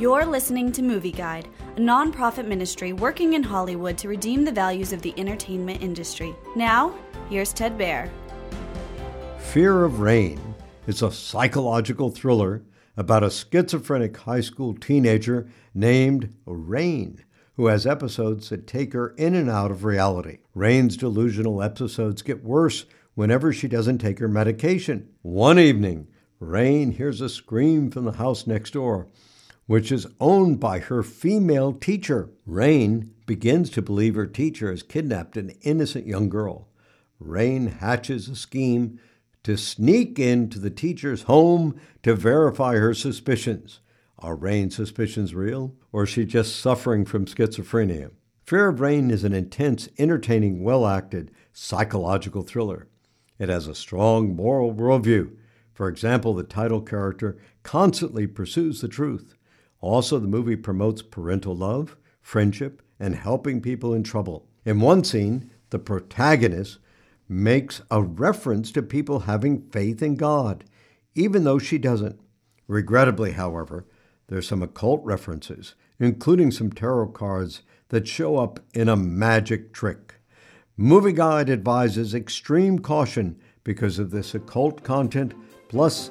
You're listening to Movie Guide, a nonprofit ministry working in Hollywood to redeem the values of the entertainment industry. Now, here's Ted Baehr. Fear of Rain is a psychological thriller about a schizophrenic high school teenager named Rain who has episodes that take her in and out of reality. Rain's delusional episodes get worse whenever she doesn't take her medication. One evening, Rain hears a scream from the house next door, which is owned by her female teacher. Rain begins to believe her teacher has kidnapped an innocent young girl. Rain hatches a scheme to sneak into the teacher's home to verify her suspicions. Are Rain's suspicions real, or is she just suffering from schizophrenia? Fear of Rain is an intense, entertaining, well acted psychological thriller. It has a strong moral worldview for example, the title character constantly pursues the truth. Also, the movie promotes parental love, friendship, and helping people in trouble. In one scene, the protagonist makes a reference to people having faith in God, even though she doesn't. Regrettably, however, there's some occult references, including some tarot cards that show up in a magic trick. Movie Guide advises extreme caution because of this occult content plus